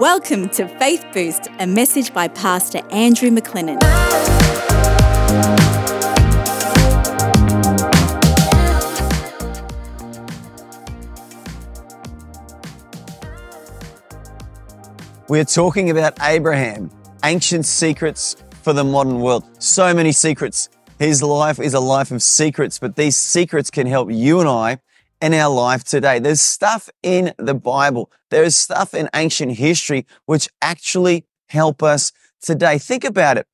Welcome to Faith Boost, a message by Pastor Andrew McLennan. We're talking about Abraham, ancient secrets for the modern world. So many secrets. His life is a life of secrets, but these secrets can help you and I in our life today. There's stuff in the Bible. There is stuff in ancient history which actually help us today. Think about it.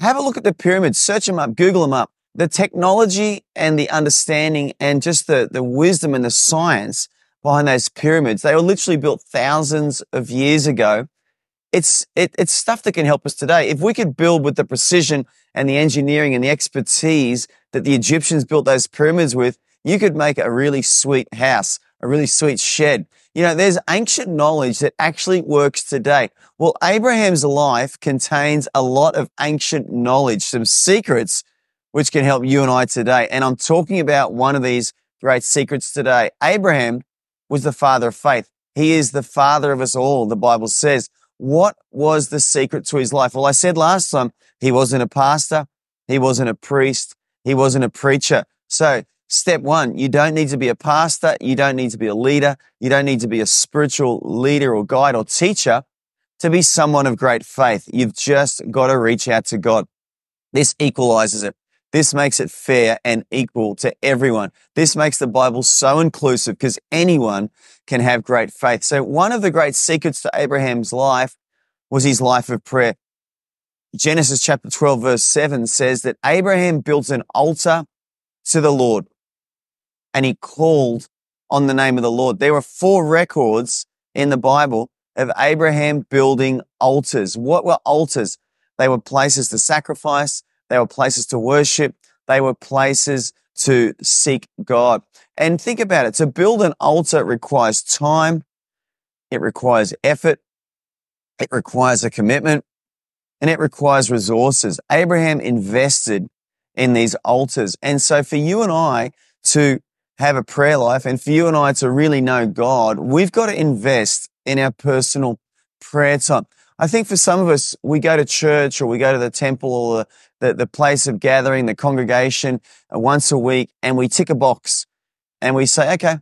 Have a look at the pyramids, search them up, Google them up. The technology and the understanding and just the, the wisdom and the science behind those pyramids, they were literally built thousands of years ago. It's, it, it's stuff that can help us today. If we could build with the precision and the engineering and the expertise that the Egyptians built those pyramids with, you could make a really sweet house, a really sweet shed. You know, there's ancient knowledge that actually works today. Well, Abraham's life contains a lot of ancient knowledge, some secrets which can help you and I today. And I'm talking about one of these great secrets today. Abraham was the father of faith. He is the father of us all, the Bible says. What was the secret to his life? Well, I said last time, he wasn't a pastor. He wasn't a priest. He wasn't a preacher. So Step one, you don't need to be a pastor. You don't need to be a leader. You don't need to be a spiritual leader or guide or teacher to be someone of great faith. You've just got to reach out to God. This equalizes it. This makes it fair and equal to everyone. This makes the Bible so inclusive because anyone can have great faith. So one of the great secrets to Abraham's life was his life of prayer. Genesis chapter 12 verse 7 says that Abraham built an altar to the Lord and he called on the name of the Lord. There were four records in the Bible of Abraham building altars. What were altars? They were places to sacrifice. They were places to worship. They were places to seek God. And think about it. To build an altar requires time. It requires effort. It requires a commitment and it requires resources. Abraham invested in these altars. And so for you and I to have a prayer life and for you and I to really know God, we've got to invest in our personal prayer time. I think for some of us, we go to church or we go to the temple or the, the, the place of gathering, the congregation uh, once a week and we tick a box and we say, okay,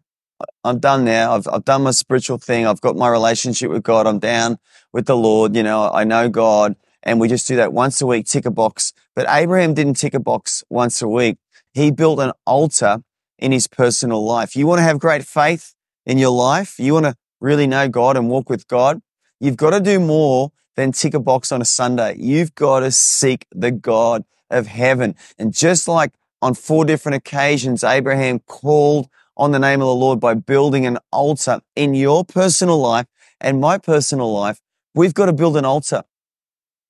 I'm done now. I've, I've done my spiritual thing. I've got my relationship with God. I'm down with the Lord. You know, I know God and we just do that once a week, tick a box. But Abraham didn't tick a box once a week. He built an altar in his personal life. You want to have great faith in your life. You want to really know God and walk with God. You've got to do more than tick a box on a Sunday. You've got to seek the God of heaven. And just like on four different occasions, Abraham called on the name of the Lord by building an altar in your personal life and my personal life. We've got to build an altar.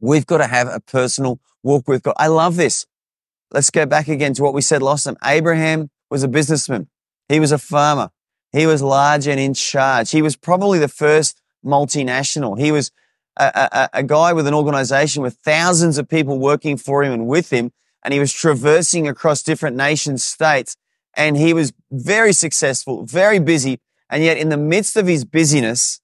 We've got to have a personal walk with God. I love this. Let's go back again to what we said last time. Abraham was a businessman. He was a farmer. He was large and in charge. He was probably the first multinational. He was a, a, a, guy with an organization with thousands of people working for him and with him. And he was traversing across different nations, states. And he was very successful, very busy. And yet in the midst of his busyness,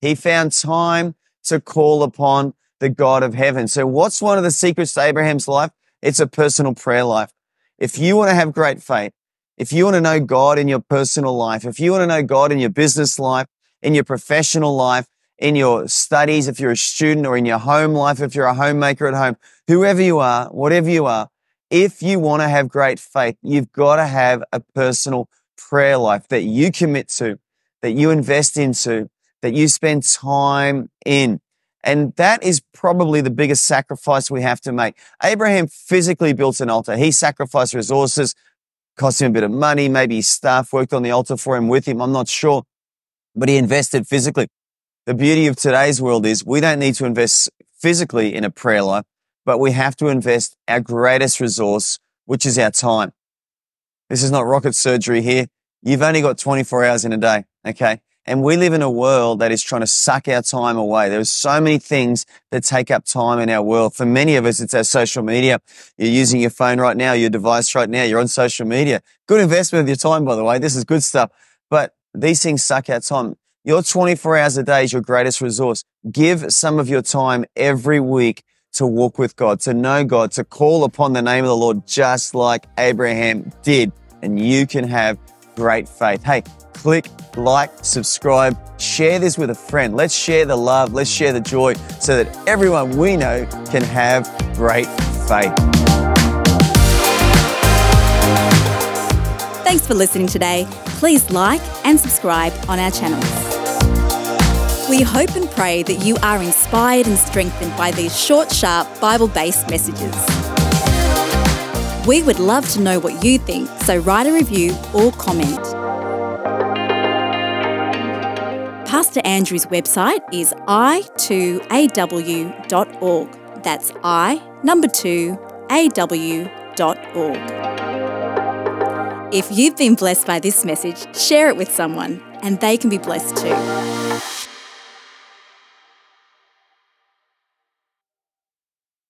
he found time to call upon the God of heaven. So what's one of the secrets to Abraham's life? It's a personal prayer life. If you want to have great faith, if you want to know God in your personal life, if you want to know God in your business life, in your professional life, in your studies, if you're a student or in your home life, if you're a homemaker at home, whoever you are, whatever you are, if you want to have great faith, you've got to have a personal prayer life that you commit to, that you invest into, that you spend time in. And that is probably the biggest sacrifice we have to make. Abraham physically built an altar. He sacrificed resources, cost him a bit of money. Maybe his staff worked on the altar for him with him. I'm not sure, but he invested physically. The beauty of today's world is we don't need to invest physically in a prayer life, but we have to invest our greatest resource, which is our time. This is not rocket surgery here. You've only got 24 hours in a day. Okay. And we live in a world that is trying to suck our time away. There are so many things that take up time in our world. For many of us, it's our social media. You're using your phone right now, your device right now. You're on social media. Good investment of your time, by the way. This is good stuff. But these things suck our time. Your 24 hours a day is your greatest resource. Give some of your time every week to walk with God, to know God, to call upon the name of the Lord, just like Abraham did. And you can have great faith. Hey, click like, subscribe, share this with a friend. Let's share the love, let's share the joy so that everyone we know can have great faith. Thanks for listening today. Please like and subscribe on our channels. We hope and pray that you are inspired and strengthened by these short, sharp, Bible based messages. We would love to know what you think, so write a review or comment. Pastor Andrew's website is i2aw.org. That's i number 2 aw.org. If you've been blessed by this message, share it with someone and they can be blessed too.